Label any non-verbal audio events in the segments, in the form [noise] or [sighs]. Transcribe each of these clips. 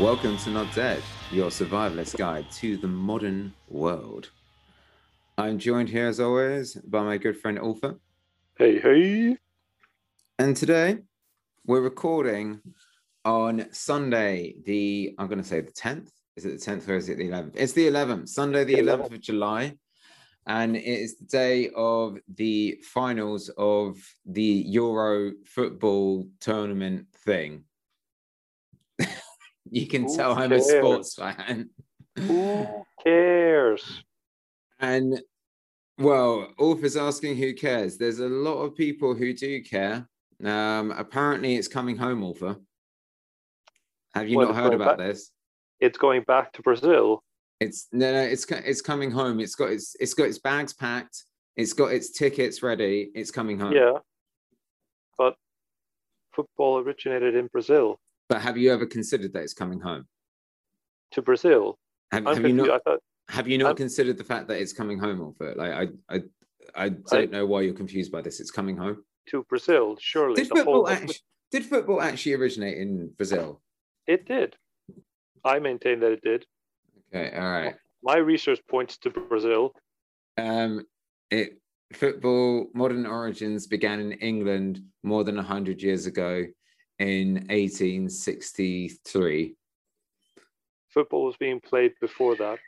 Welcome to Not Dead, your survivalist guide to the modern world. I'm joined here, as always, by my good friend Ulfa. Hey, hey. And today we're recording on Sunday, the, I'm going to say the 10th. Is it the 10th or is it the 11th? It's the 11th, Sunday, the 11th of July. And it is the day of the finals of the Euro football tournament thing. You can Who tell I'm a sports fan. Who [laughs] cares? And well, is asking who cares. There's a lot of people who do care. Um, apparently, it's coming home, Ulfa. Have you What, not heard about back? this? It's going back to Brazil. It's no, no. It's it's coming home. It's got its it's got its bags packed. It's got its tickets ready. It's coming home. Yeah. But football originated in Brazil. But have you ever considered that it's coming home? To Brazil. Have, have you not I thought have you not I'm- considered the fact that it's coming home, Ulfa? Like I I I don't know why you're confused by this. It's coming home. to Brazil, surely. Did football actually did football actually originate in Brazil? It did. I maintain that it did. Okay, all right. My research points to Brazil. Um, it football modern origins began in England more than hundred years ago, in 1863. Football was being played before that.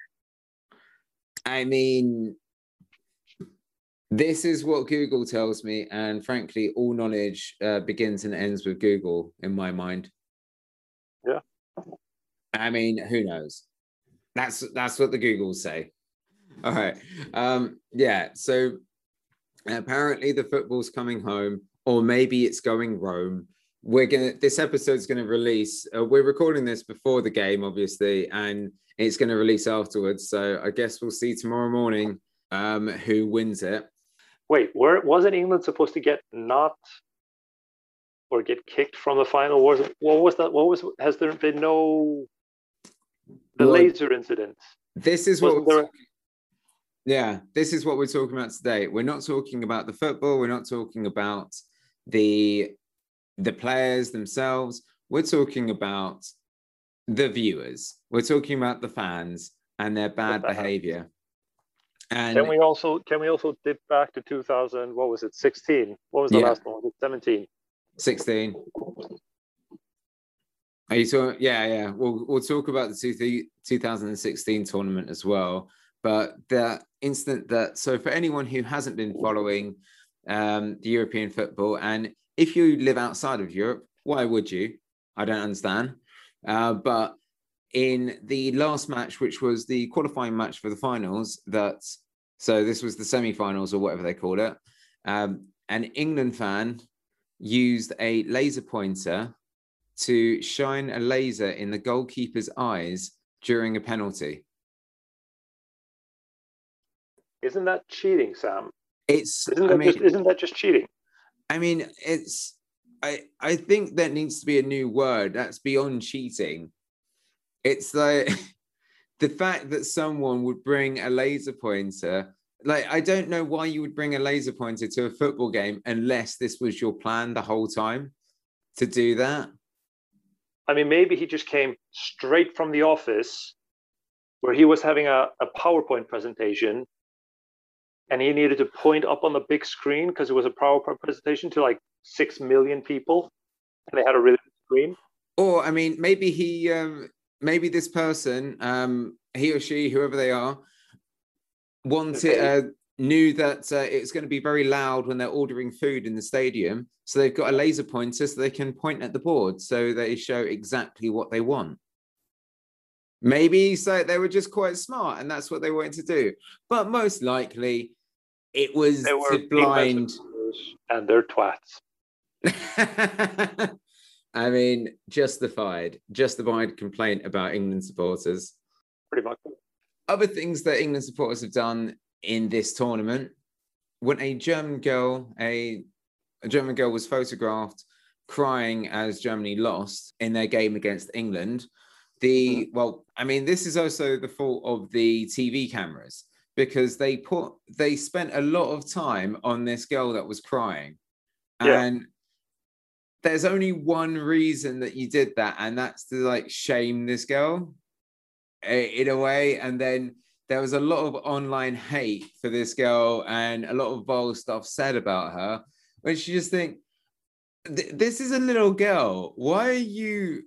I mean, this is what Google tells me, and frankly, all knowledge uh, begins and ends with Google in my mind. Yeah. I mean, who knows? That's that's what the Googles say. All right. Um, yeah. So apparently, the football's coming home, or maybe it's going Rome. We're gonna. This episode's gonna release. Uh, we're recording this before the game, obviously, and it's going to release afterwards. So I guess we'll see tomorrow morning um, who wins it. Wait, where wasn't England supposed to get not or get kicked from the final? It, what was that? What was has there been no the Well, laser incident? This is what. Wasn't there- yeah, this is what we're talking about today. We're not talking about the football. We're not talking about the the players themselves. We're talking about the viewers. We're talking about the fans and their bad fans. behavior. And Can we also can we also dip back to 2000? What was it? 16. What was the Yeah. last one? 17? 16. Are you talking? Yeah, yeah. We'll we'll talk about the two, 2016 tournament as well. But the instant that so for anyone who hasn't been following um, the European football, and if you live outside of Europe, why would you? I don't understand. Uh, but in the last match, which was the qualifying match for the finals, that so this was the semi-finals or whatever they called it. Um, an England fan used a laser pointer to shine a laser in the goalkeeper's eyes during a penalty. Isn't that cheating, Sam? It's Isn't I mean, just isn't that just cheating? I mean, it's I I think there needs to be a new word that's beyond cheating. It's like [laughs] the fact that someone would bring a laser pointer. Like I don't know why you would bring a laser pointer to a football game unless this was your plan the whole time to do that. I mean, maybe he just came straight from the office where he was having a, a PowerPoint presentation and he needed to point up on the big screen because it was a PowerPoint presentation to like six million people and they had a really big screen. Or I mean, maybe he, um, maybe this person, um, he or she, whoever they are, wanted, uh, knew that uh, it's going to be very loud when they're ordering food in the stadium, so they've got a laser pointer so they can point at the board, so they show exactly what they want. Maybe so they were just quite smart, and that's what they wanted to do. But most likely, it was They were blind. and they're twats. [laughs] I mean, justified, justified complaint about England supporters. Pretty much. Other things that England supporters have done in this tournament, when a German girl, a, a German girl was photographed crying as Germany lost in their game against England. The mm-hmm. well, I mean, this is also the fault of the TV cameras because they put they spent a lot of time on this girl that was crying Yeah. and there's only one reason that you did that, and that's to like shame this girl in a way. And then there was a lot of online hate for this girl and a lot of vile stuff said about her, which you just think, this is a little girl. Why are you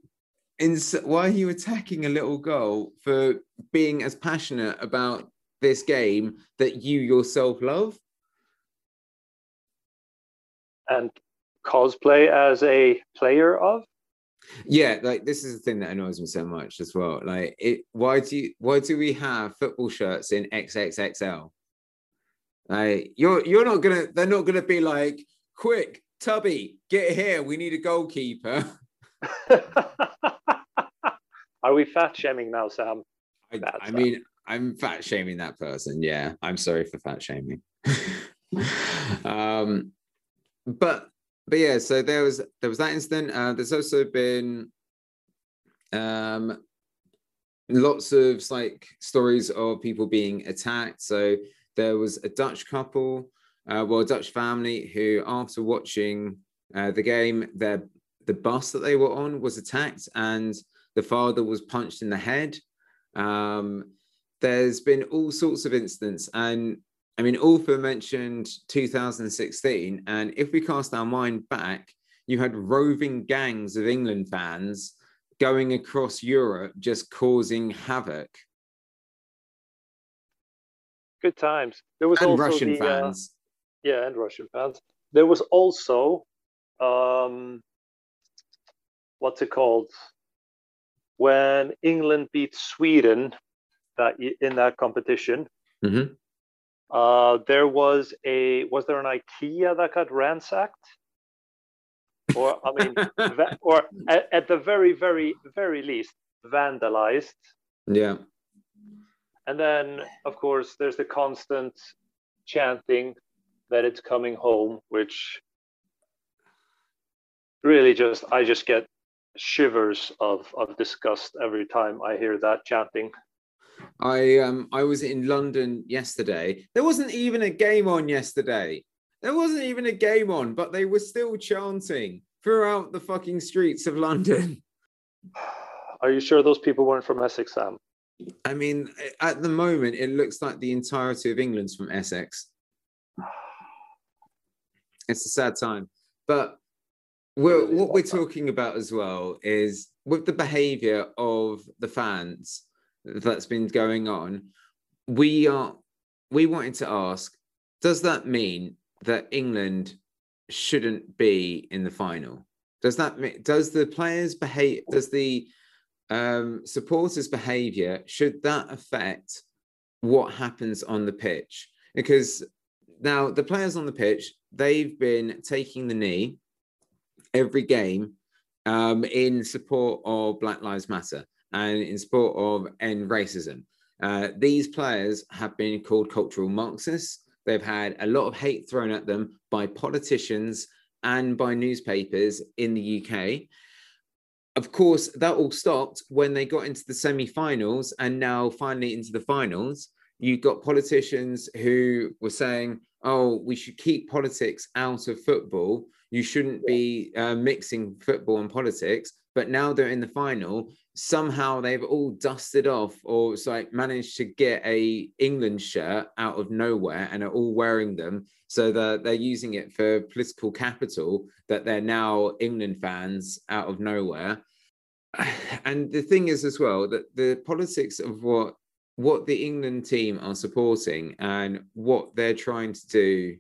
in? Why are you attacking a little girl for being as passionate about this game that you yourself love? And cosplay as a player of? Yeah, like this is the thing that annoys me so much as well. Like, it why do you why do we have football shirts in XXXL? Like, you're you're not gonna they're not gonna be like, quick, Tubby, get here, we need a goalkeeper. [laughs] Are we fat shaming now, Sam? I, I mean, I'm fat shaming that person. Yeah, I'm sorry for fat shaming. [laughs] um, but but yeah, so there was there was that incident. Uh, there's also been um, lots of like stories of people being attacked. So there was a Dutch couple, uh, well, a Dutch family who, after watching uh, the game, their the bus that they were on was attacked, and the father was punched in the head. Um, there's been all sorts of incidents, and I mean, Ulfa mentioned 2016, and if we cast our mind back, you had roving gangs of England fans going across Europe just causing havoc. Good times. There was and also Russian the, uh, fans. Uh, yeah, and Russian fans. There was also um, what's it called when England beat Sweden that in that competition. Mm-hmm. Uh, there was a was there an IKEA that got ransacked? Or I mean, [laughs] va- or at, at the very, very, very least, vandalized. Yeah. And then, of course, there's the constant chanting that it's coming home, which really just I just get shivers of of disgust every time I hear that chanting. I um I was in London yesterday. There wasn't even a game on yesterday. There wasn't even a game on, but they were still chanting throughout the fucking streets of London. [laughs] Are you sure those people weren't from Essex, Sam? I mean, at the moment, it looks like the entirety of England's from Essex. [sighs] It's a sad time. But we're, what we're talking about as well is with the behavior of the fans that's been going on, we are we wanted to ask, does that mean that England shouldn't be in the final? Does that mean does the players behave does the um, supporters' behavior should that affect what happens on the pitch? Because now the players on the pitch, they've been taking the knee every game um, in support of Black Lives Matter and in support of end racism. Uh, these players have been called cultural Marxists. They've had a lot of hate thrown at them by politicians and by newspapers in the UK. Of course, that all stopped when they got into the semi finals and now finally into the finals. You've got politicians who were saying, oh, we should keep politics out of football. You shouldn't be uh, mixing football and politics. But now they're in the final somehow they've all dusted off or like managed to get a England shirt out of nowhere and are all wearing them. So that they're using it for political capital that they're now England fans out of nowhere. [sighs] And the thing is as well that the politics of what what the England team are supporting and what they're trying to do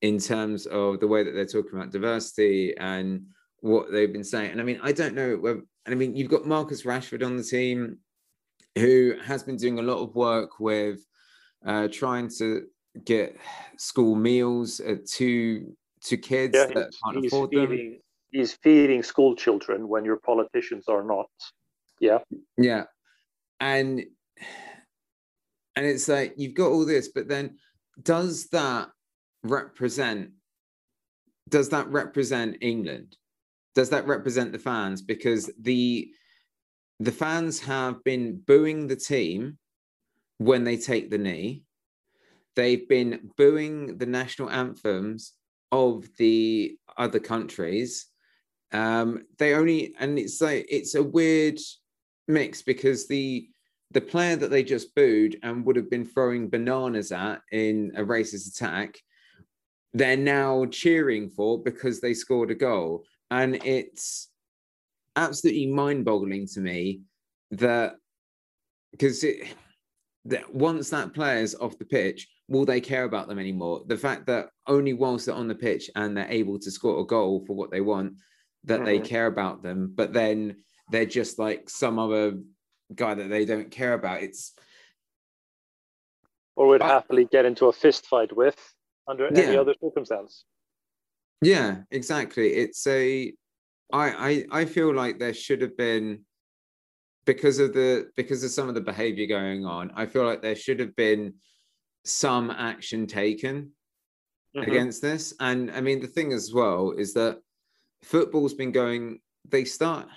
in terms of the way that they're talking about diversity and what they've been saying and I mean I don't know whether and I mean, you've got Marcus Rashford on the team, who has been doing a lot of work with uh, trying to get school meals uh, to to kids yeah, that can't afford feeding, them. He's feeding school children when your politicians are not. Yeah. Yeah, and and it's like you've got all this, but then does that represent? Does that represent England? Does that represent the fans? Because the the fans have been booing the team when they take the knee. They've been booing the national anthems of the other countries. Um, they only and it's like it's a weird mix because the the player that they just booed and would have been throwing bananas at in a racist attack, they're now cheering for because they scored a goal. And it's absolutely mind-boggling to me that because it that once that player's off the pitch, will they care about them anymore? The fact that only whilst they're on the pitch and they're able to score a goal for what they want, that mm-hmm. they care about them, but then they're just like some other guy that they don't care about. It's or would happily get into a fist fight with under yeah. any other circumstance. Yeah, exactly. It's a I I I feel like there should have been because of the because of some of the behavior going on, I feel like there should have been some action taken mm-hmm. against this. And I mean the thing as well is that football's been going, they start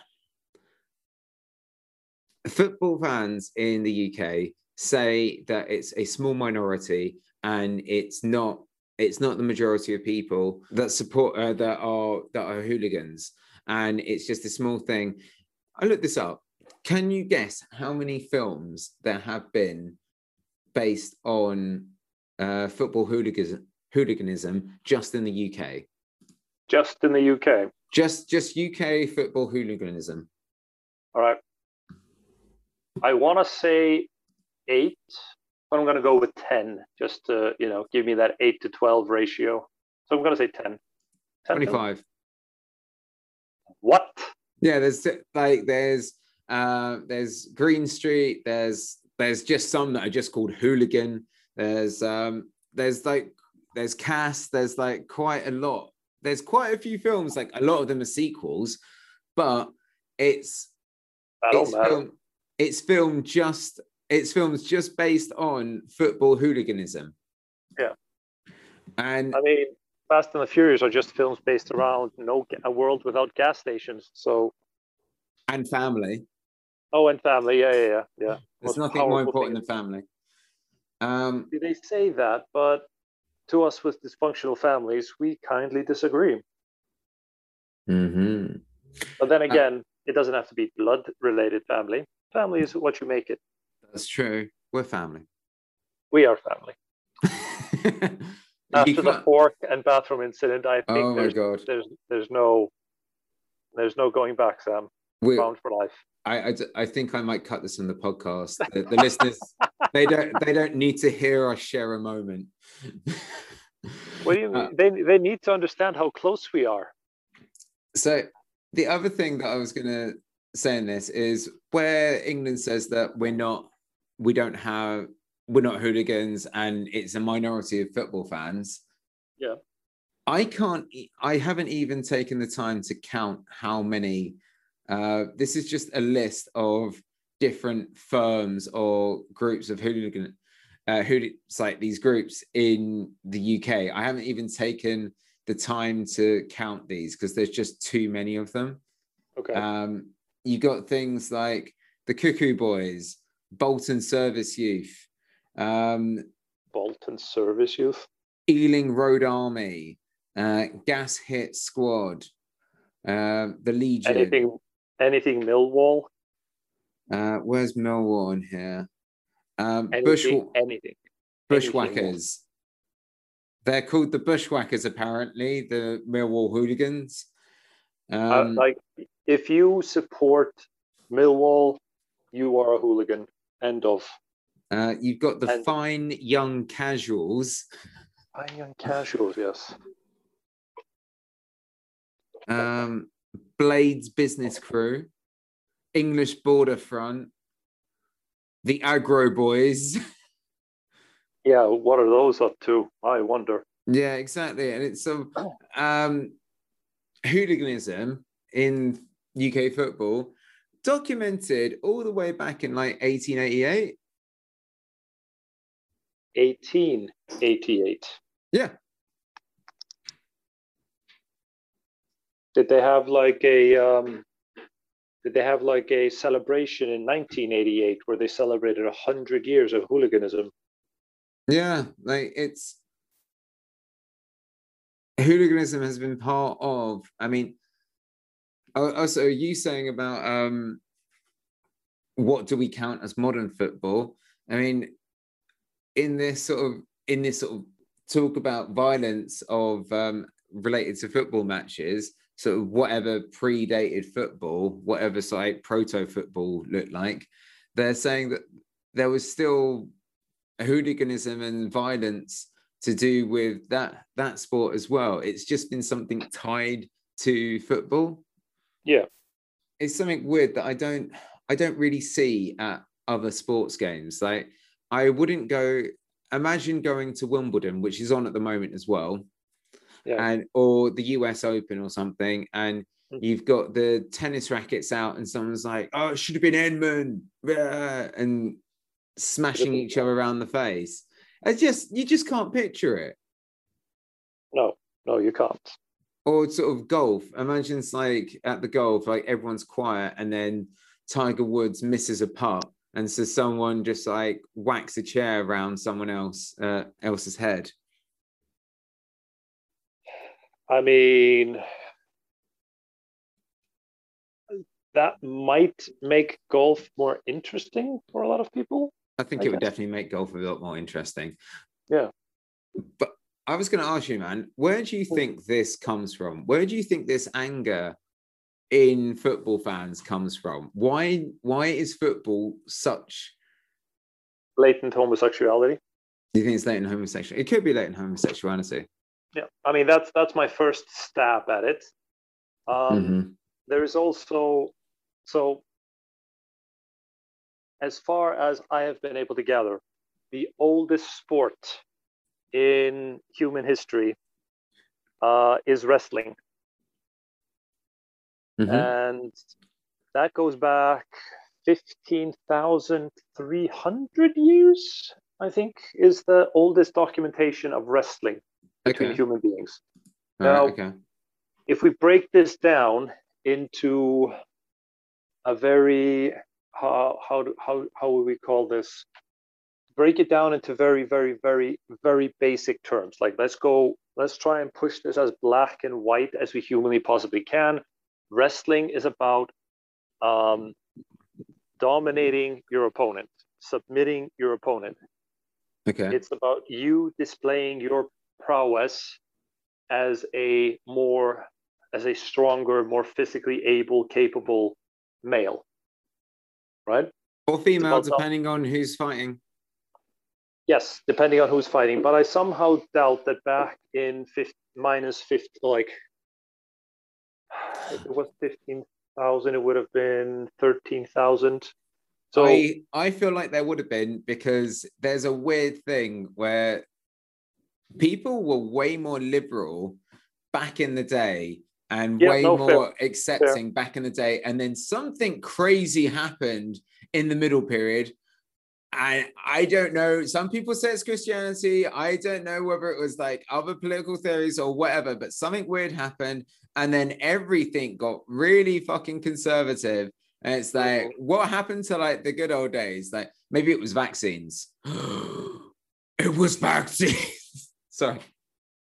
football fans in the UK say that it's a small minority and it's not it's not the majority of people that support uh, that are that are hooligans. And it's just a small thing. I looked this up. Can you guess how many films there have been based on uh, football hooliganism, hooliganism just in the uk just in the uk just just uk football hooliganism. All right. I want to say eight, but I'm going to go with 10 just to, you know, give me that eight to 12 ratio. So I'm going to say 10. 10 25. What? Yeah, there's like, there's, uh, there's Green Street. There's, there's just some that are just called Hooligan. There's, um, there's like, there's Cass. There's like quite a lot. There's quite a few films. Like a lot of them are sequels, but it's, it's film, it's filmed just it's films just based on football hooliganism. Yeah. And I mean, Fast and the Furious are just films based around no a world without gas stations. So and family. Oh, and family. Yeah, yeah, yeah. yeah. There's Most nothing more important thing. than family. Um, they say that, but to us with dysfunctional families, we kindly disagree. Mm-hmm. But then uh, again, uh, it doesn't have to be blood related family. Family is what you make it. That's true. We're family. We are family. [laughs] After the fork and bathroom incident, I think oh there's, there's there's no there's no going back, Sam. We're bound for life. I, I, I, think I might cut this in the podcast. The, the listeners [laughs] they don't they don't need to hear us share a moment. what do you mean? Uh, they they need to understand how close we are. So the other thing that I was gonna say in this is where England says that we're not, we don't have, we're not hooligans and it's a minority of football fans. Yeah. I can't, I haven't even taken the time to count how many. Uh, this is just a list of different firms or groups of hooligan, uh, hooligan, like these groups in the UK. I haven't even taken the time to count these because there's just too many of them. Okay. Um, you got things like the Cuckoo Boys, Bolton Service Youth, um, Bolton Service Youth, Ealing Road Army, uh, Gas Hit Squad, uh, the Legion. Anything, anything Millwall? Uh, where's Millwall in here? Um, anything, Bush, anything. Bushwhackers. Anything They're called the Bushwhackers, apparently, the Millwall hooligans. Uh, um, uh, like if you support Millwall, you are a hooligan. End of. Uh, you've got the fine young casuals. Fine young casuals, yes. Um, Blades Business Crew, English Border Front, the Agro Boys. [laughs] Yeah, what are those up to? I wonder. Yeah, exactly. And it's some um, hooliganism in UK football documented all the way back in like 1888. 1888. Yeah. Did they have like a um, did they have like a celebration in 1988 where they celebrated 100 years of hooliganism? Yeah, like it's hooliganism has been part of, I mean, Also, you saying about um, what do we count as modern football? I mean, in this sort of in this sort of talk about violence of um, related to football matches, sort of whatever predated football, whatever like proto football looked like, they're saying that there was still hooliganism and violence to do with that that sport as well. It's just been something tied to football. Yeah, it's something weird that I don't I don't really see at other sports games. Like I wouldn't go. Imagine going to Wimbledon, which is on at the moment as well, yeah. and or the US Open or something, and hmm. you've got the tennis rackets out, and someone's like, "Oh, it should have been Edmund," and smashing each other around the face. It's just you just can't picture it. No, no, you can't. Or sort of golf. Imagine it's like at the golf, like everyone's quiet, and then Tiger Woods misses a putt, and so someone just like whacks a chair around someone else uh, else's head. I mean, that might make golf more interesting for a lot of people. I think I it guess. would definitely make golf a lot more interesting. Yeah. But I was going to ask you, man, where do you think this comes from? Where do you think this anger in football fans comes from? Why why is football such latent homosexuality? Do you think it's latent homosexuality? It could be latent homosexuality. Yeah, I mean that's that's my first stab at it. Um, mm-hmm. There is also so as far as I have been able to gather, the oldest sport in human history uh, is wrestling. Mm-hmm. And that goes back 15,300 years, I think, is the oldest documentation of wrestling between human beings. now, okay. if we break this down into a very how how how how would we call this? Break it down into very very very very basic terms. Like let's go. Let's try and push this as black and white as we humanly possibly can. Wrestling is about um, dominating your opponent, submitting your opponent. Okay. It's about you displaying your prowess as a more as a stronger, more physically able, capable male right? Or female, depending on who's fighting. Yes, depending on who's fighting. But I somehow doubt that back in 50, minus 50, like if it was 15,000, it would have been 13,000. So I, I feel like there would have been because there's a weird thing where people were way more liberal back in the day and yeah, way no, more fair. accepting fair. back in the day. And then something crazy happened in the middle period. And I don't know. Some people say it's Christianity. I don't know whether it was like other political theories or whatever, but something weird happened. And then everything got really fucking conservative. And it's like, what happened to like the good old days? Like maybe it was vaccines. [gasps] it was vaccines. [laughs] Sorry.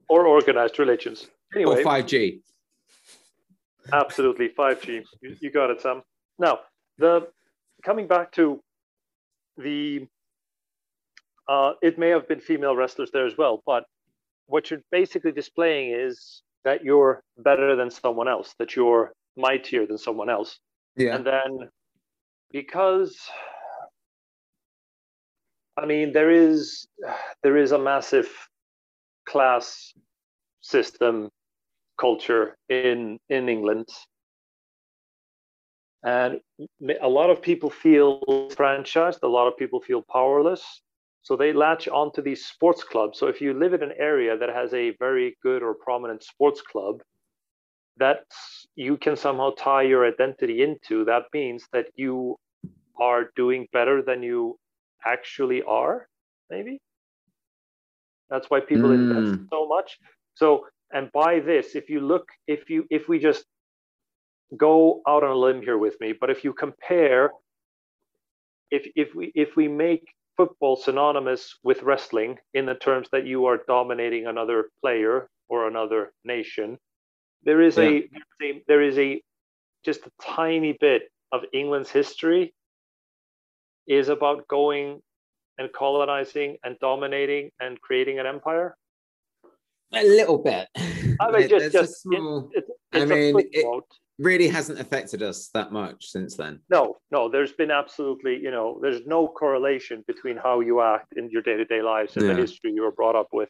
Or organized religions. Anyway. Or 5G. Absolutely, 5G. You, you got it, Sam. Now, the coming back to the, uh, it may have been female wrestlers there as well, but what you're basically displaying is that you're better than someone else, that you're mightier than someone else. Yeah. And then because I mean there is there is a massive class system culture in in England, and a lot of people feel franchised. A lot of people feel powerless, so they latch onto these sports clubs. So if you live in an area that has a very good or prominent sports club, that you can somehow tie your identity into. That means that you are doing better than you actually are. Maybe that's why people mm. invest so much. So and by this if you look if you if we just go out on a limb here with me but if you compare if if we if we make football synonymous with wrestling in the terms that you are dominating another player or another nation there is yeah. a there is a just a tiny bit of England's history is about going and colonizing and dominating and creating an empire? A little bit. I [laughs] mean, just, just small, it, it, I mean, it really hasn't affected us that much since then. No, no, there's been absolutely, you know, there's no correlation between how you act in your day to day lives and yeah. the history you were brought up with.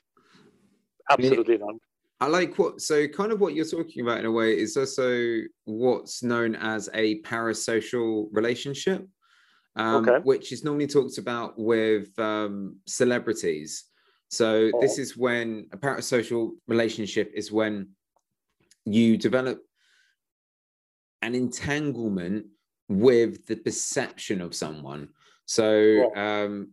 Absolutely I mean, none. I like what so kind of what you're talking about in a way is also what's known as a parasocial relationship, um, okay. which is normally talked about with um, celebrities. So oh. this is when a parasocial relationship is when you develop an entanglement with the perception of someone. So um,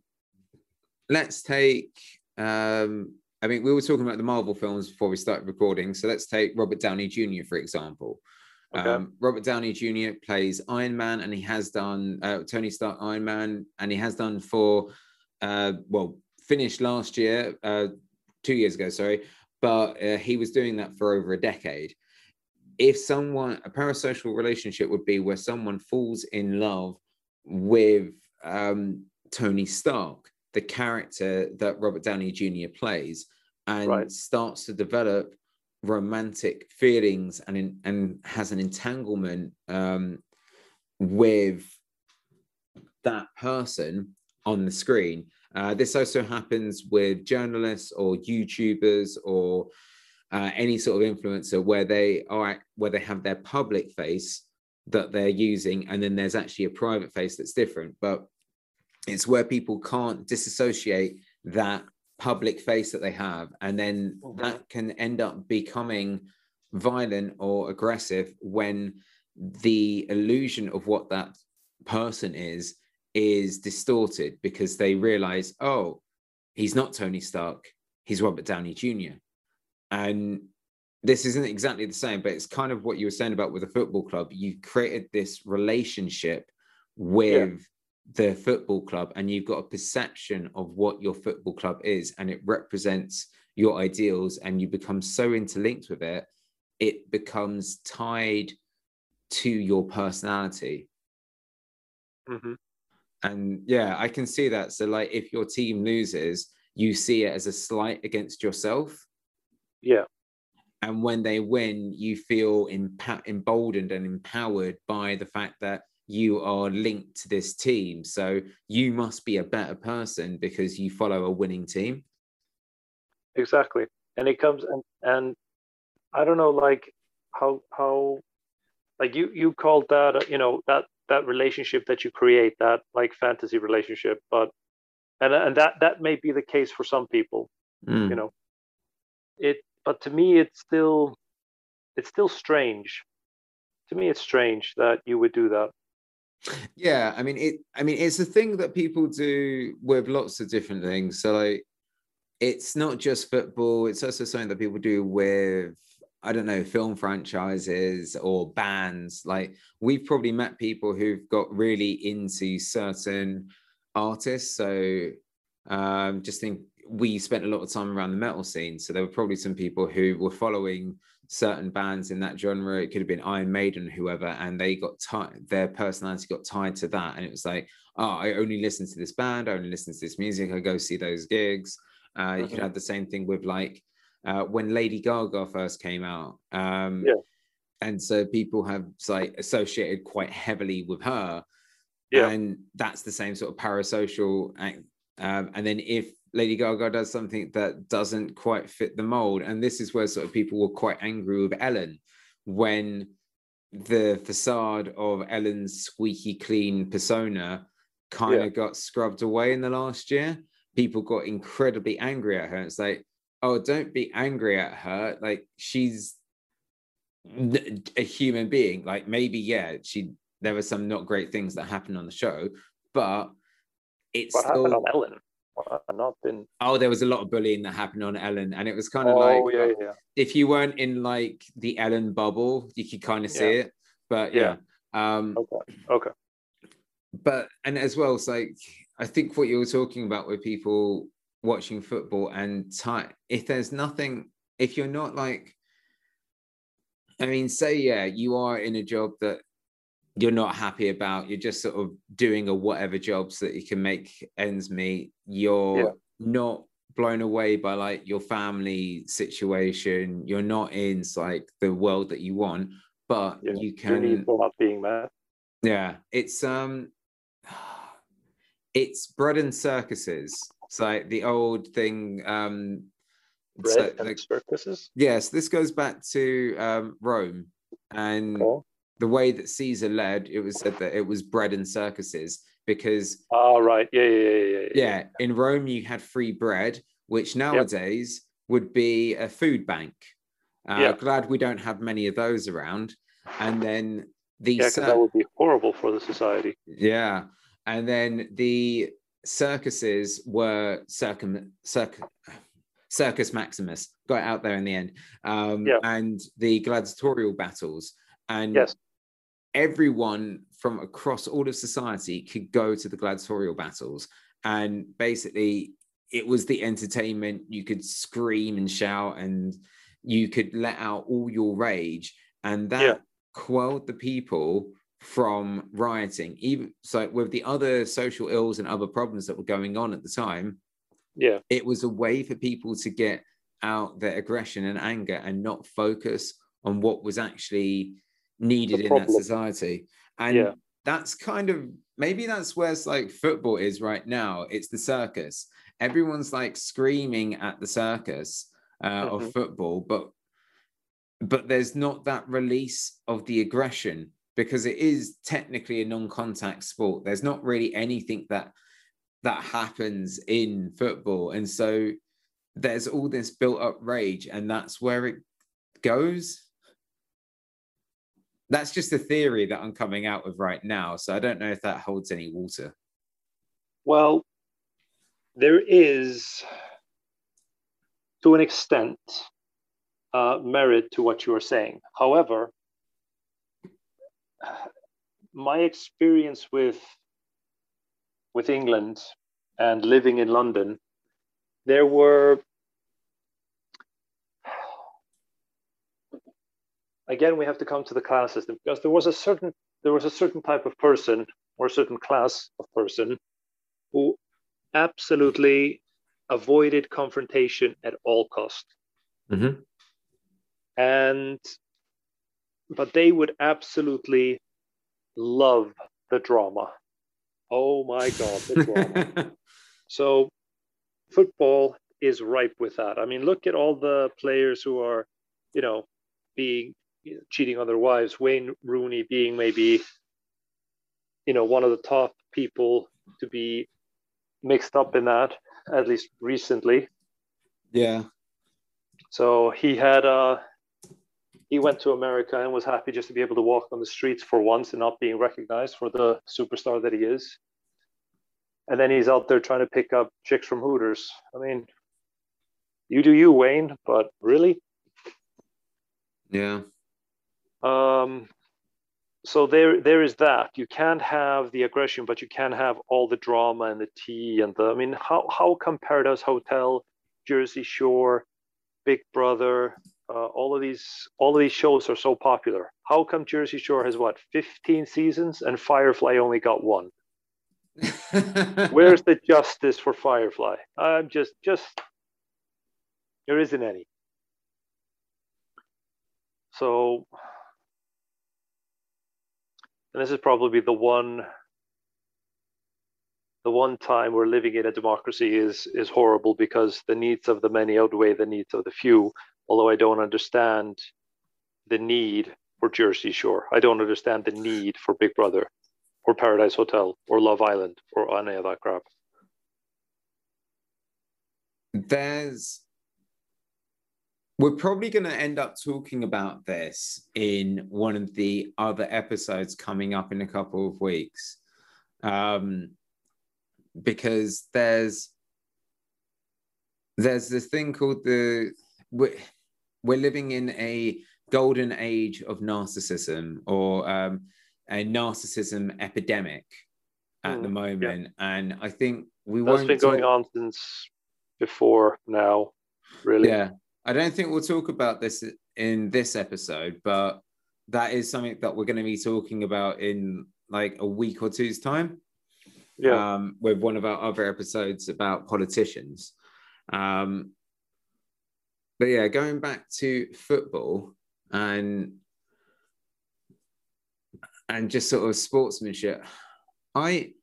let's take um, I mean, we were talking about the Marvel films before we started recording. So let's take Robert Downey Jr., for example. Okay. Um, Robert Downey Jr. plays Iron Man, and he has done uh, Tony Stark Iron Man, and he has done for, uh, well, finished last year, uh, two years ago, sorry, but uh, he was doing that for over a decade. If someone, a parasocial relationship would be where someone falls in love with um, Tony Stark, the character that Robert Downey Jr. plays, and right. starts to develop romantic feelings and in, and has an entanglement um, with that person on the screen. Uh, this also happens with journalists or YouTubers or uh, any sort of influencer where they are where they have their public face that they're using, and then there's actually a private face that's different. But it's where people can't disassociate that public face that they have and then mm-hmm. that can end up becoming violent or aggressive when the illusion of what that person is is distorted because they realize oh he's not tony stark he's robert downey jr and this isn't exactly the same but it's kind of what you were saying about with the football club. You created this relationship with the football club and you've got a perception of what your football club is and it represents your ideals and you become so interlinked with it it becomes tied to your personality. Mm-hmm. and yeah i can see that. So like if your team loses you see it as a slight against yourself yeah and when they win you feel emp- emboldened and empowered by the fact that you are linked to this team. So you must be a better person because you follow a winning team. Exactly. And it comes and and I don't know like how how like you you called that you know that that relationship that you create that like fantasy relationship but and and that that may be the case for some people mm. you know it but to me it's still it's still strange. To me it's strange that you would do that. Yeah i mean it i mean it's a thing that people do with lots of different things. So like it's not just football it's also something that people do with i don't know film franchises or bands. Like we've probably met people who've got really into certain artists. So um just think we spent a lot of time around the metal scene so there were probably some people who were following certain bands in that genre. It could have been Iron Maiden, whoever, and they got tied. Their personality got tied to that, and it was like, oh, I only listen to this band. I only listen to this music. I go see those gigs. Uh, You could mm-hmm. have the same thing with like uh, when Lady Gaga first came out. Um, yeah. And so people have like associated quite heavily with her. Yeah. And that's the same sort of parasocial. Um, and then if Lady Gaga does something that doesn't quite fit the mold. And this is where sort of people were quite angry with Ellen when the facade of Ellen's squeaky clean persona kind of got scrubbed away in the last year. People got incredibly angry at her. It's like, oh, don't be angry at her. Like she's a human being. Like maybe, yeah, she there were some not great things that happened on the show, but it's what still, happened on Ellen not been. Oh, there was a lot of bullying that happened on Ellen, and it was kind of oh, like, yeah, yeah. if you weren't in like the Ellen bubble, you could kind of see yeah. it. But yeah. yeah. Um, okay. Okay. But and as well, it's like I think what you were talking about with people watching football and time. If there's nothing, if you're not like I mean, say yeah, you are in a job that you're not happy about. You're just sort of doing a whatever job so that you can make ends meet. You're yeah. not blown away by like your family situation. You're not in like the world that you want, but yeah. you can. not being there. Yeah, it's um, [sighs] it's bread and circuses. It's like the old thing. Um, bread so, and like, circuses. Yes, this goes back to um, Rome and. Cool the way that Caesar led, it was said that it was bread and circuses because. Oh, right. Yeah, yeah, yeah. Yeah. yeah. In Rome, you had free bread, which nowadays yep. would be a food bank. Uh, yeah. Glad we don't have many of those around. And then the. Yeah, cir- that would be horrible for the society. Yeah. And then the circuses were circum, circ, Circus Maximus got out there in the end, um, yeah. and the gladiatorial battles. And yes everyone from across all of society could go to the gladiatorial battles. And basically it was the entertainment. You could scream and shout and you could let out all your rage. And that yeah. quelled the people from rioting. Even so with the other social ills and other problems that were going on at the time yeah. it was a way for people to get out their aggression and anger and not focus on what was actually needed in that society. And yeah. that's kind of maybe that's where it's like football is right now. It's the circus. Everyone's like screaming at the circus uh, mm-hmm. of football, but but there's not that release of the aggression because it is technically a non-contact sport. There's not really anything that that happens in football, and so there's all this built-up rage, and that's where it goes that's just a theory that I'm coming out with right now. So I don't know if that holds any water. Well, there is, to an extent, uh, merit to what you are saying. However, my experience with with England and living in London, there were again we have to come to the class system because there was a certain there was a certain type of person or a certain class of person who absolutely avoided confrontation at all cost. Mm-hmm. and but they would absolutely love the drama. Oh my god the drama. [laughs] So football is ripe with that. I mean look at all the players who are you know being cheating on their wives. Wayne Rooney being maybe, you know, one of the top people to be mixed up in that, at least recently. Yeah. So he had uh he went to America and was happy just to be able to walk on the streets for once and not being recognized for the superstar that he is. And then he's out there trying to pick up chicks from Hooters. I mean, you do you, Wayne, but really? Yeah. Um, so there, there is that. You can't have the aggression, but you can have all the drama and the tea and the. I mean, how how come Paradise Hotel, Jersey Shore, Big Brother, uh, all of these all of these shows are so popular? How come Jersey Shore has what 15 seasons and Firefly only got one? [laughs] Where's the justice for Firefly? I'm just just there isn't any. So and this is probably the one the one time we're living in a democracy is is horrible because the needs of the many outweigh the needs of the few. Although i don't understand the need for jersey shore. I don't understand the need for big brother or paradise hotel or love island or any of that crap. There's we're probably going to end up talking about this in one of the other episodes coming up in a couple of weeks. Um, because there's there's this thing called the we're, we're living in a golden age of narcissism or um, a narcissism epidemic at mm, the moment yeah. and i think we that's been going on since before now really yeah I don't think we'll talk about this in this episode, but that is something that we're going to be talking about in like a week or two's time. Yeah. Um, with one of our other episodes about politicians. Um, but yeah, going back to football and and just sort of sportsmanship, I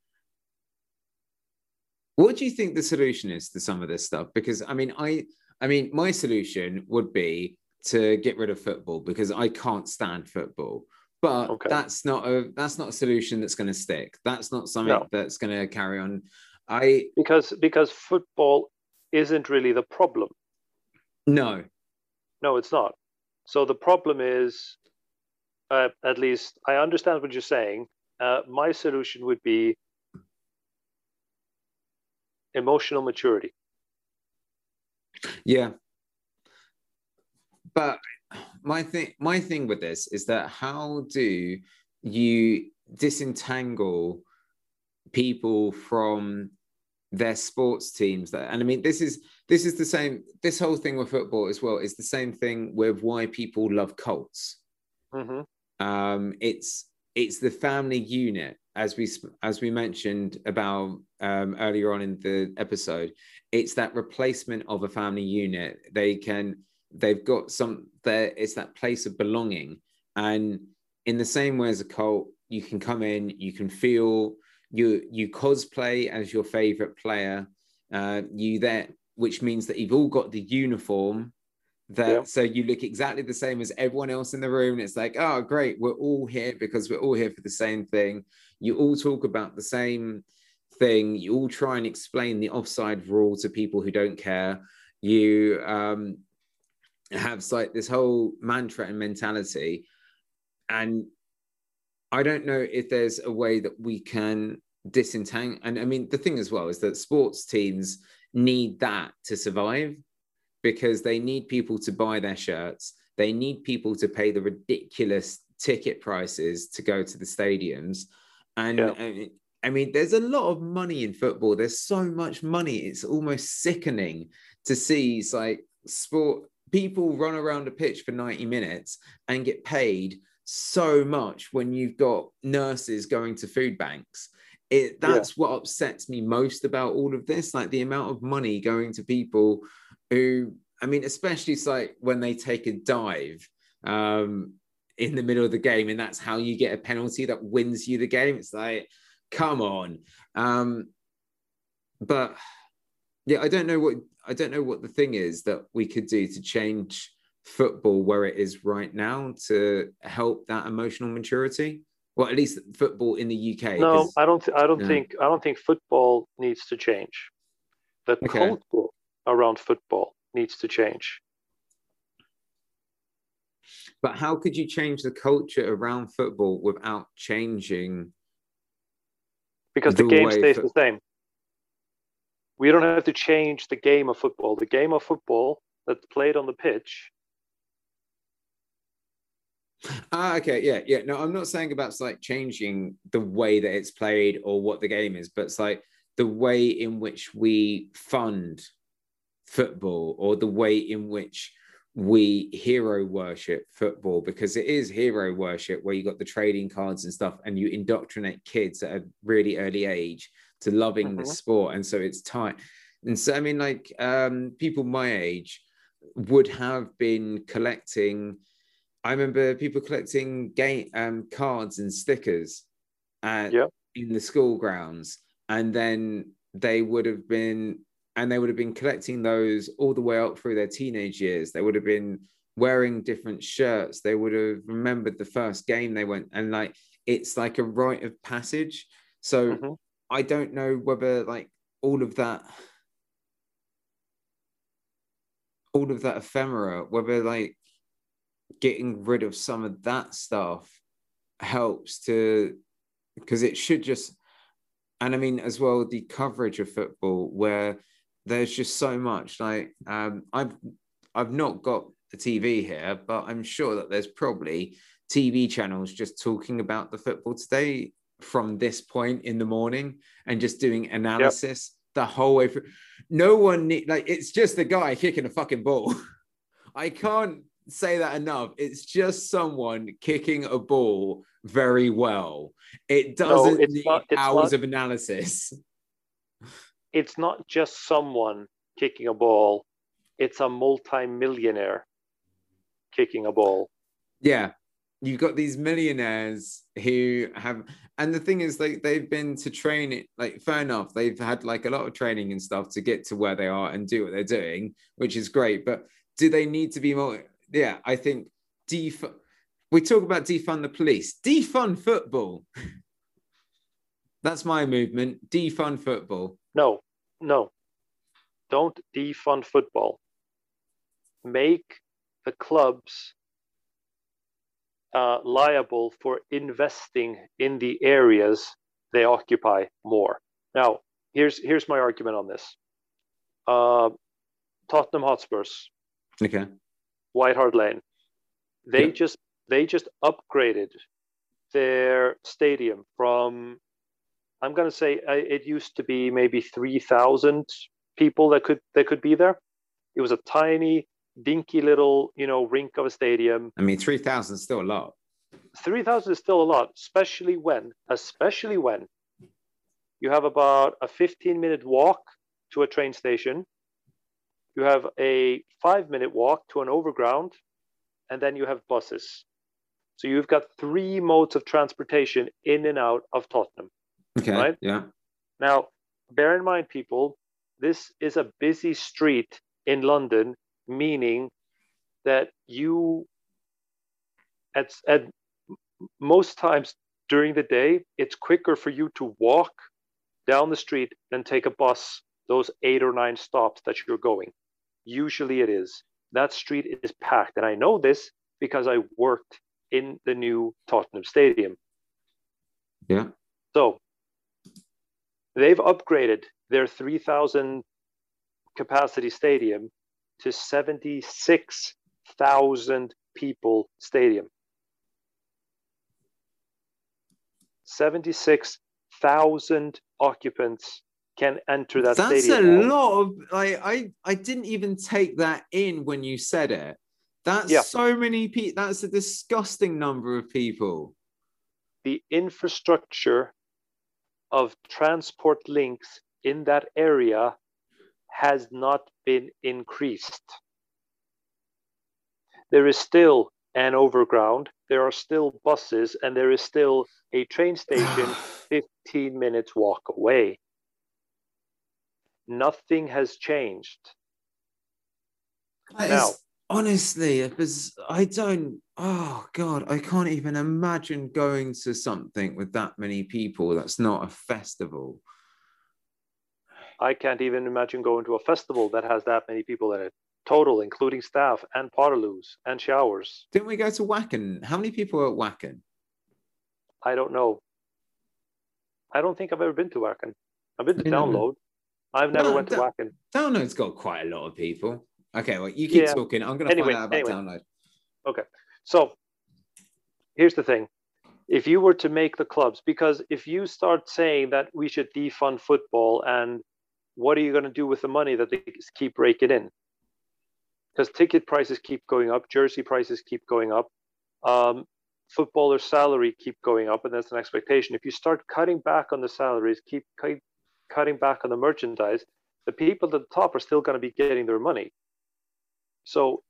what do you think the solution is to some of this stuff? Because I mean, I I mean, my solution would be to get rid of football because I can't stand football. But okay. that's not a that's not a solution that's going to stick. That's not something no. that's going to carry on. I because because football isn't really the problem. No, no, it's not. So the problem is, uh, at least I understand what you're saying. Uh, my solution would be emotional maturity. Yeah. But my thing my thing with this is that how do you disentangle people from their sports teams that and i mean this is this is the same this whole thing with football as well is the same thing with why people love cults mm-hmm. um it's it's the family unit as we as we mentioned about um, earlier on in the episode it's that replacement of a family unit. They can they've got some there it's that place of belonging. And in the same way as a cult you can come in you can feel you you cosplay as your favorite player uh, you there which means that you've all got the uniform that yeah. so you look exactly the same as everyone else in the room. It's like oh great we're all here because we're all here for the same thing you all talk about the same thing. You all try and explain the offside rule to people who don't care. You um, have like this whole mantra and mentality. And i don't know if there's a way that we can disentangle and i mean the thing as well is that sports teams need that to survive because they need people to buy their shirts. They need people to pay the ridiculous ticket prices to go to the stadiums and yeah. I mean, there's a lot of money in football. There's so much money. It's almost sickening to see it's like sport people run around a pitch for 90 minutes and get paid so much when you've got nurses going to food banks it that's yeah. what upsets me most about all of this like the amount of money going to people who i mean especially it's like when they take a dive um in the middle of the game and that's how you get a penalty that wins you the game it's like come on um but yeah i don't know what I don't know what the thing is that we could do to change football where it is right now to help that emotional maturity. Well, at least football in the UK. No, I don't. Th- I don't think. I don't think football needs to change. The okay. culture around football needs to change. But how could you change the culture around football without changing? Because the, the game stays fo- the same we don't have to change the game of football. The game of football that's played on the pitch. Ah, okay, yeah, yeah. No, I'm not saying about like changing the way that it's played or what the game is, but it's like the way in which we fund football or the way in which we hero worship football because it is hero worship where you got the trading cards and stuff and you indoctrinate kids at a really early age to loving mm-hmm. the sport and so it's tight and so i mean like um people my age would have been collecting i remember people collecting game um cards and stickers at, yeah. in the school grounds and then they would have been and they would have been collecting those all the way up through their teenage years. They would have been wearing different shirts. They would have remembered the first game they went and like it's like a rite of passage. So mm-hmm. I don't know whether like all of that all of that ephemera, whether like getting rid of some of that stuff helps to because it should just and I mean as well the coverage of football where there's just so much like um I've I've not got the TV here, but I'm sure that there's probably TV channels just talking about the football today from this point in the morning and just doing analysis yep. the whole way through. No one need like it's just the guy kicking a fucking ball. [laughs] I can't say that enough. It's just someone kicking a ball very well. It doesn't no, need not, hours not, of analysis. [laughs] It's not just someone kicking a ball, it's a multi-millionaire kicking a ball. Yeah. You've got these millionaires who have and the thing is like they've been to train it like fair enough they've had like a lot of training and stuff to get to where they are and do what they're doing which is great but do they need to be more yeah i think def we talk about defund the police defund football [laughs] that's my movement. Defund football. No no. Don't defund football. Make the clubs uh, liable for investing in the areas they occupy more. Now, here's here's my argument on this. Uh, Tottenham Hotspurs, okay, White Hart Lane, they yeah. just they just upgraded their stadium from I'm going to say uh, it used to be maybe 3,000 people that could that could be there. It was a tiny dinky little, you know, rink of a stadium. I mean, 3,000 is still a lot. 3,000 is still a lot, especially when, especially when you have about a 15 minute walk to a train station. You have a five minute walk to an overground, and then you have buses. So you've got three modes of transportation in and out of Tottenham. Okay. Right? Yeah. Now, bear in mind, people, this is a busy street in London meaning that you at, at most times during the day it's quicker for you to walk down the street than take a bus those eight or nine stops that you're going usually it is that street is packed and i know this because i worked in the new tottenham stadium yeah so they've upgraded their 3000 capacity stadium to 76,000 people stadium. 76,000 occupants can enter that That's stadium. That's a lot of I, I I didn't even take that in when you said it. That's yeah. so many people. That's a disgusting number of people. The infrastructure of transport links in that area has not been increased. There is still an overground, there are still buses, and there is still a train station [sighs] 15 minutes walk away. Nothing has changed. That now, is, honestly, if it's, I don't, oh God, I can't even imagine going to something with that many people that's not a festival. I can't even imagine going to a festival that has that many people in it, total, including staff and Portaloos and showers. Didn't we go to Wacken? How many people are at Wacken? I don't know. I don't think I've ever been to Wacken. I've been to you Download. I've never no, went to Wacken. Download's got quite a lot of people. Okay, well, you keep yeah. talking. I'm going to anyway, find out about anyway. Download. Okay, so here's the thing if you were to make the clubs because if you start saying that we should defund football and what are you going to do with the money that they keep raking in? Because ticket prices keep going up, jersey prices keep going up, um, footballer salary keep going up, and that's an expectation. If you start cutting back on the salaries, keep, keep cutting back on the merchandise, the people at the top are still going to be getting their money. So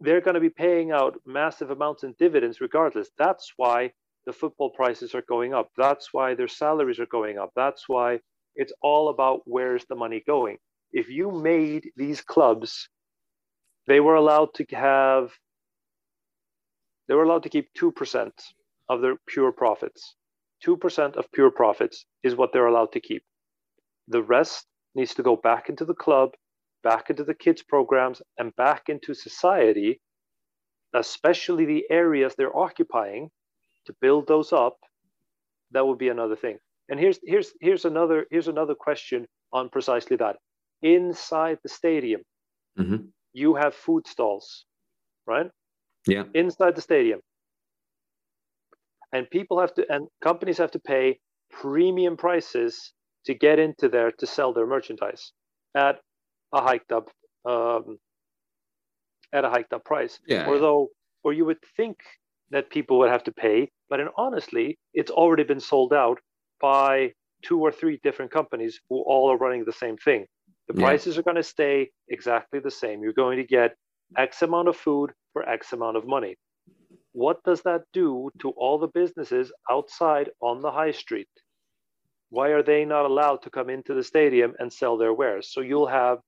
they're going to be paying out massive amounts in dividends regardless. That's why the football prices are going up. That's why their salaries are going up. That's why it's all about where's the money going. If you made these clubs, they were allowed to have, they were allowed to keep 2% of their pure profits. 2% of pure profits is what they're allowed to keep. The rest needs to go back into the club, back into the kids' programs, and back into society, especially the areas they're occupying, to build those up. That would be another thing. And here's here's here's another here's another question on precisely that. Inside the stadium, mm-hmm. you have food stalls, right? Yeah. Inside the stadium. And people have to and companies have to pay premium prices to get into there to sell their merchandise at a hiked up um, at a hiked up price. Yeah. Although, or you would think that people would have to pay, but in honestly, it's already been sold out by two or three different companies who all are running the same thing. The Yeah. prices are going to stay exactly the same. You're going to get X amount of food for X amount of money. What does that do to all the businesses outside on the high street? Why are they not allowed to come into the stadium and sell their wares? So you'll have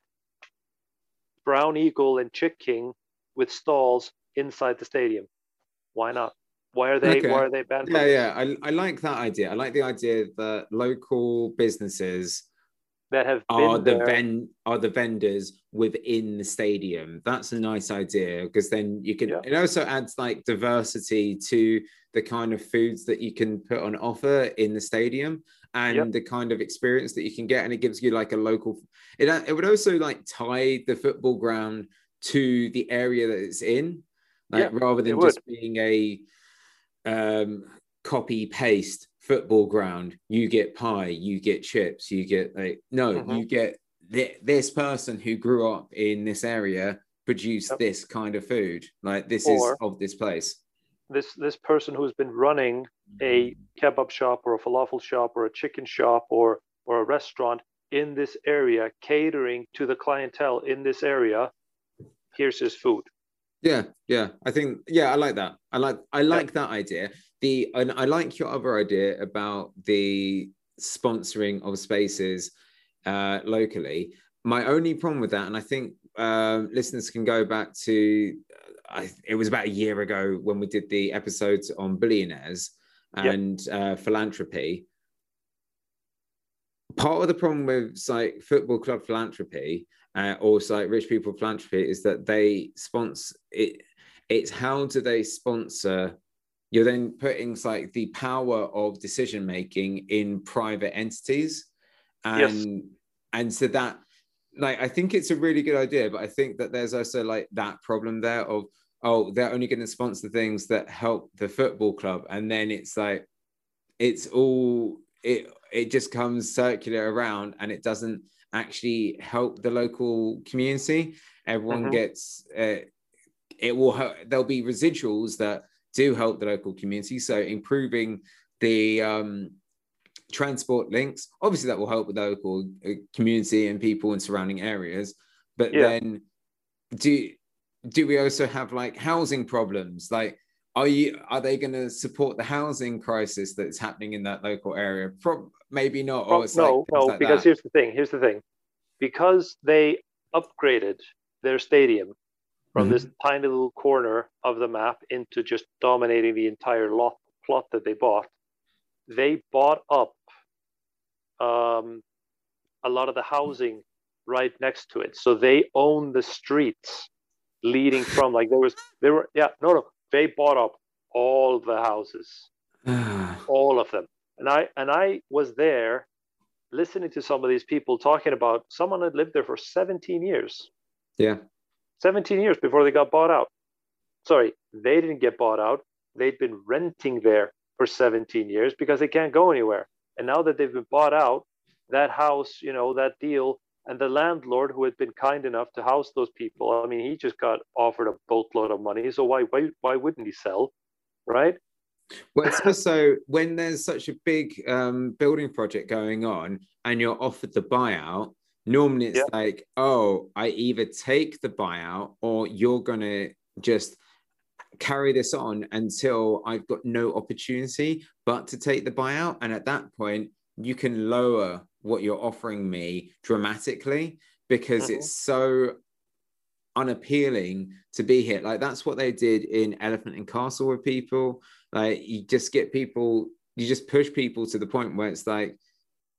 Brown Eagle and Chick King with stalls inside the stadium. Why not? Why are they Okay. why are they banned? Yeah, yeah. I, I like that idea. I like the idea that local businesses That have are the ven are the vendors within the stadium. That's a nice idea because then you can Yeah. it also adds like diversity to the kind of foods that you can put on offer in the stadium and Yep. the kind of experience that you can get and it gives you like a local it, it would also like tie the football ground to the area that it's in like Yeah, rather than just being a um copy paste football ground you get pie you get chips you get like no Mhm. you get th- this person who grew up in this area produced Yep. this kind of food like this Or- is of this place this this person who's been running a kebab shop or a falafel shop or a chicken shop or or a restaurant in this area catering to the clientele in this area here's his food. Yeah yeah. I think yeah i like that. I like i like that idea. The and i like your other idea about the sponsoring of spaces uh locally. My only problem with that and i think um listeners can go back to I, it was about a year ago when we did the episodes on billionaires Yep. and uh, philanthropy part of the problem with like football club philanthropy uh, or like rich people philanthropy is that they sponsor it it's how do they sponsor you're then putting like the power of decision making in private entities and Yes. and so that like i think it's a really good idea but i think that there's also like that problem there of oh they're only going to sponsor things that help the football club and then it's like it's all it it just comes circular around and it doesn't actually help the local community everyone Mhm. gets uh, it will help there'll be residuals that do help the local community so improving the um transport links obviously that will help with the local uh, community and people in surrounding areas but Yeah. then do do we also have like housing problems like are you are they going to support the housing crisis that's happening in that local area Pro- maybe not or it's like no no like because that. here's the thing here's the thing because they upgraded their stadium from Mhm. this tiny little corner of the map into just dominating the entire lot plot that they bought they bought up um, a lot of the housing right next to it. So they own the streets leading from like there was there were yeah no no they bought up all the houses. All of them. And i and i was there listening to some of these people talking about someone had lived there for 17 years. Yeah. 17 years before they got bought out. Sorry they didn't get bought out. They'd been renting there for 17 years because they can't go anywhere and now that they've been bought out that house you know that deal and the landlord who had been kind enough to house those people i mean he just got offered a boatload of money so why why, why wouldn't he sell right Well, it's also when there's such a big um, building project going on and you're offered the buyout, normally it's Yeah. like, oh, I either take the buyout or you're going to just carry this on until I've got no opportunity but to take the buyout. And at that point, you can lower what you're offering me dramatically because Mhm. it's so unappealing to be here. Like that's what they did in Elephant and Castle with people. Like you just get people, you just push people to the point where it's like,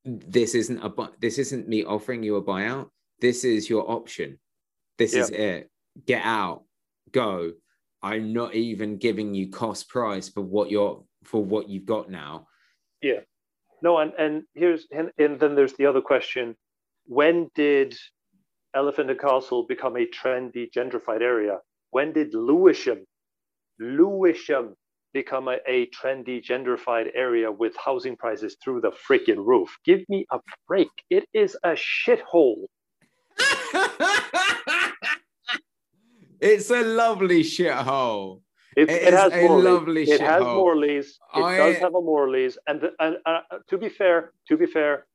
this isn't a bu- this isn't me offering you a buyout. This is your option. This is it. Get out. Go. I'm not even giving you cost price for what you're for what you've got now. Yeah. No, and and here's and, and then there's the other question: When did Elephant and Castle become a trendy, gentrified area? When did Lewisham, Lewisham, become a, a trendy, gentrified area with housing prices through the freaking roof? Give me a break! It is a shithole. [laughs] It's a lovely shithole. It, It it has a lovely It has. Morley's. It I- does have a Morley's. And the, and uh, to be fair, to be fair,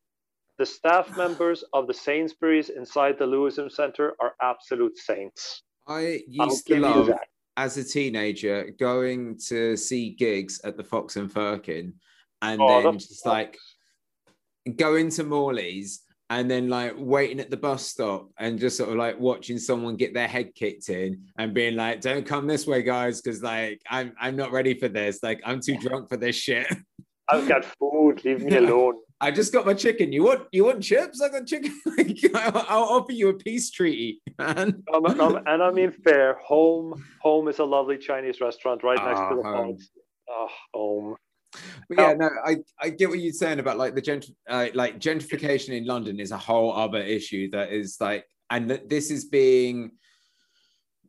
the staff [sighs] members of the Sainsbury's inside the Lewisham Centre are absolute saints. I I'll to love as a teenager going to see gigs at the Fox and Firkin and Oh, then just like going to Morley's and then like waiting at the bus stop and just sort of like watching someone get their head kicked in and being like, don't come this way, guys, because like I'm I'm not ready for this. Like I'm too drunk for this shit. [laughs] I've got food. Leave me alone. I just got my chicken. You want you want chips? I got chicken. [laughs] I'll, I'll offer you a peace treaty, man. Um, um, and I mean fair. Home, home is a lovely Chinese restaurant right next to the Ah, home. Fox. Oh, home. But yeah, no, I, I get what you're saying about like the gent uh, like gentrification in London is a whole other issue that is like, and that this is being.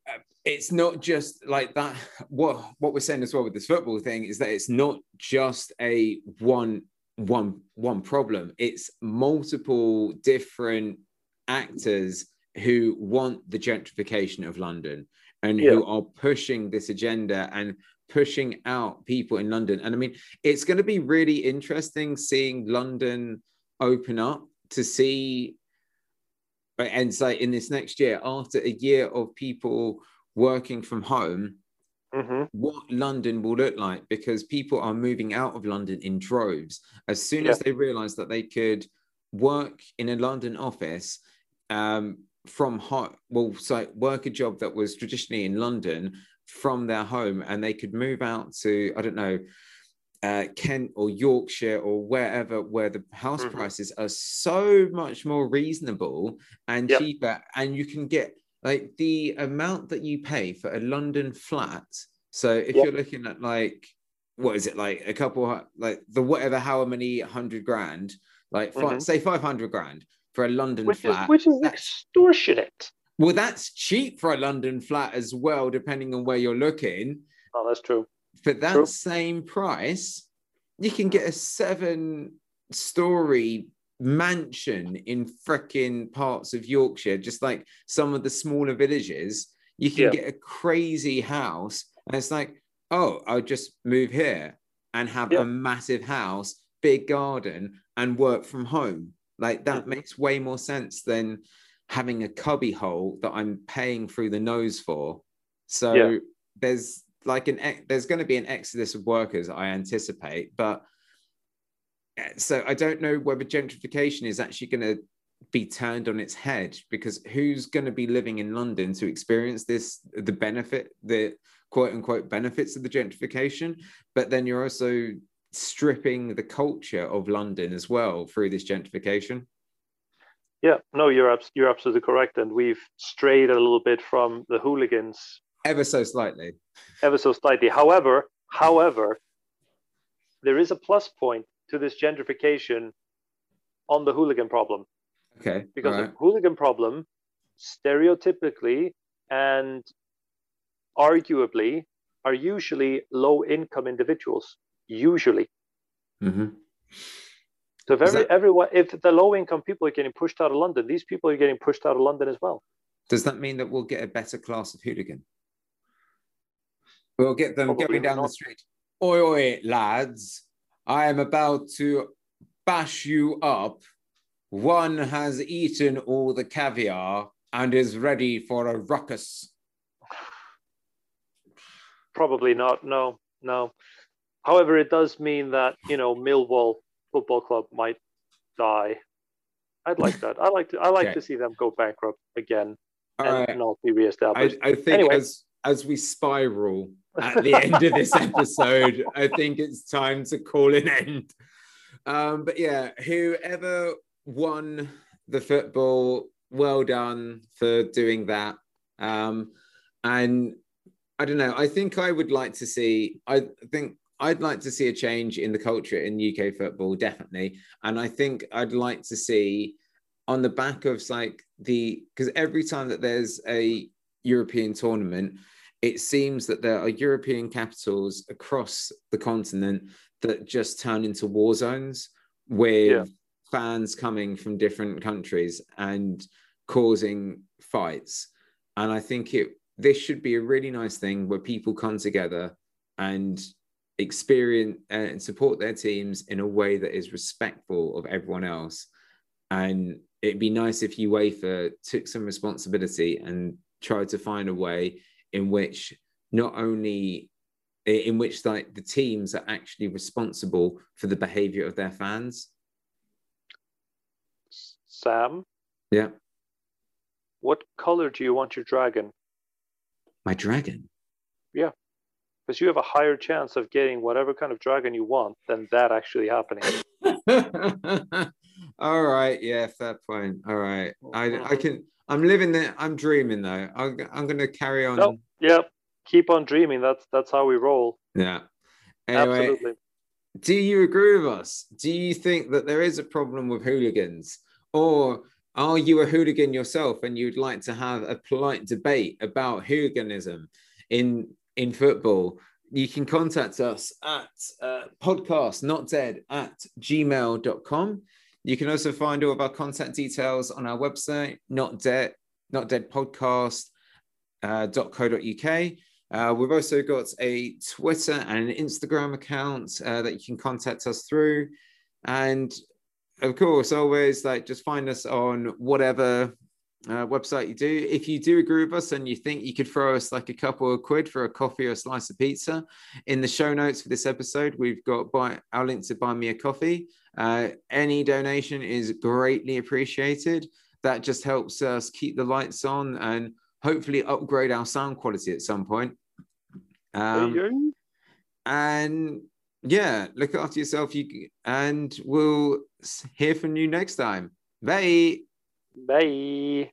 uh, It's not just like that. What what we're saying as well with this football thing is that it's not just a one one one problem. It's multiple different actors who want the gentrification of London and Yeah. who are pushing this agenda and pushing out people in London. And I mean, it's going to be really interesting seeing London open up to see, and say in this next year, after a year of people working from home, hmm what London will look like because people are moving out of London in droves. As soon as they realize that they could work in a London office um, from home, well, so work a job that was traditionally in London from their home, and they could move out to, I don't know, uh, Kent or Yorkshire or wherever where the house Mhm. prices are so much more reasonable and Yep. cheaper, and you can get like the amount that you pay for a London flat. So if Yep. you're looking at like what is it like a couple like the whatever how many hundred grand like Mhm. say 500 grand for a London Which is flat which is extortionate. Well that's cheap for a London flat as well depending on where you're looking Oh, that's true. for that True. same price, you can get a seven story mansion in freaking parts of Yorkshire, just like some of the smaller villages. You can Yeah. get a crazy house, and it's like, oh, I'll just move here and have Yeah. a massive house, big garden, and work from home. Like that makes way more sense than having a cubby hole that I'm paying through the nose for. So Yeah. there's like an ex- there's going to be an exodus of workers, I anticipate, but so I don't know whether gentrification is actually going to be turned on its head because who's going to be living in London to experience this the benefit the quote unquote benefits of the gentrification but then you're also stripping the culture of London as well through this gentrification Yeah, no, you're you're absolutely correct, and we've strayed a little bit from the hooligans ever so slightly ever so slightly. However, however, there is a plus point to this gentrification on the hooligan problem okay because right. the hooligan problem, stereotypically and arguably, are usually low-income individuals. Usually, Mhm. So if every, that- everyone, if the low-income people are getting pushed out of London, these people are getting pushed out of London as well. does that mean that we'll get a better class of hooligan we'll get them Probably going down not. the street oi oi lads I am about to bash you up. One has eaten all the caviar and is ready for a ruckus. Probably not. No, no. However, it does mean that you know Millwall Football Club might die. I'd like that. I like to. I like Okay. to see them go bankrupt again All and right. not be I, reestablished. I think Anyway. as as we spiral at the end of this [laughs] episode, I think it's time to call an end. Um, but yeah, whoever won the football, well done for doing that. Um, and I don't know. I think I would like to see. I think I'd like to see a change in the culture in UK football, definitely. And I think I'd like to see on the back of like the because every time that there's a European tournament, it seems that there are European capitals across the continent that just turn into war zones with Yeah. fans coming from different countries and causing fights. And I think it this should be a really nice thing where people come together and experience uh, and support their teams in a way that is respectful of everyone else. And it'd be nice if UEFA took some responsibility and tried to find a way in which not only in which like the teams are actually responsible for the behavior of their fans. Sam? Yeah. What color do you want your dragon? My dragon? Yeah. Because you have a higher chance of getting whatever kind of dragon you want than that actually happening. [laughs] All right. Yeah, fair point. All right. Oh, I, I can, I'm living there. I'm dreaming though. I'm, I'm going to carry on. Nope. Yep. Keep on dreaming. That's, that's how we roll. Yeah. Anyway, Absolutely. Do you agree with us? Do you think that there is a problem with hooligans? Or are you a hooligan yourself and you'd like to have a polite debate about hooliganism in in football? You can contact us at uh, podcast not dead at gmail.com. You can also find all of our contact details on our website, not dead, not dead podcast. Uh, .co.uk. Uh, we've also got a Twitter and an Instagram account uh, that you can contact us through. And of course, always like just find us on whatever uh, website you do. If you do agree with us and you think you could throw us like a couple of quid for a coffee or a slice of pizza, in the show notes for this episode, we've got buy, our link to buy me a coffee. Uh, any donation is greatly appreciated. That just helps us keep the lights on and hopefully upgrade our sound quality at some point. Um, and yeah, look after yourself. You and we'll hear from you next time. Bye. Bye.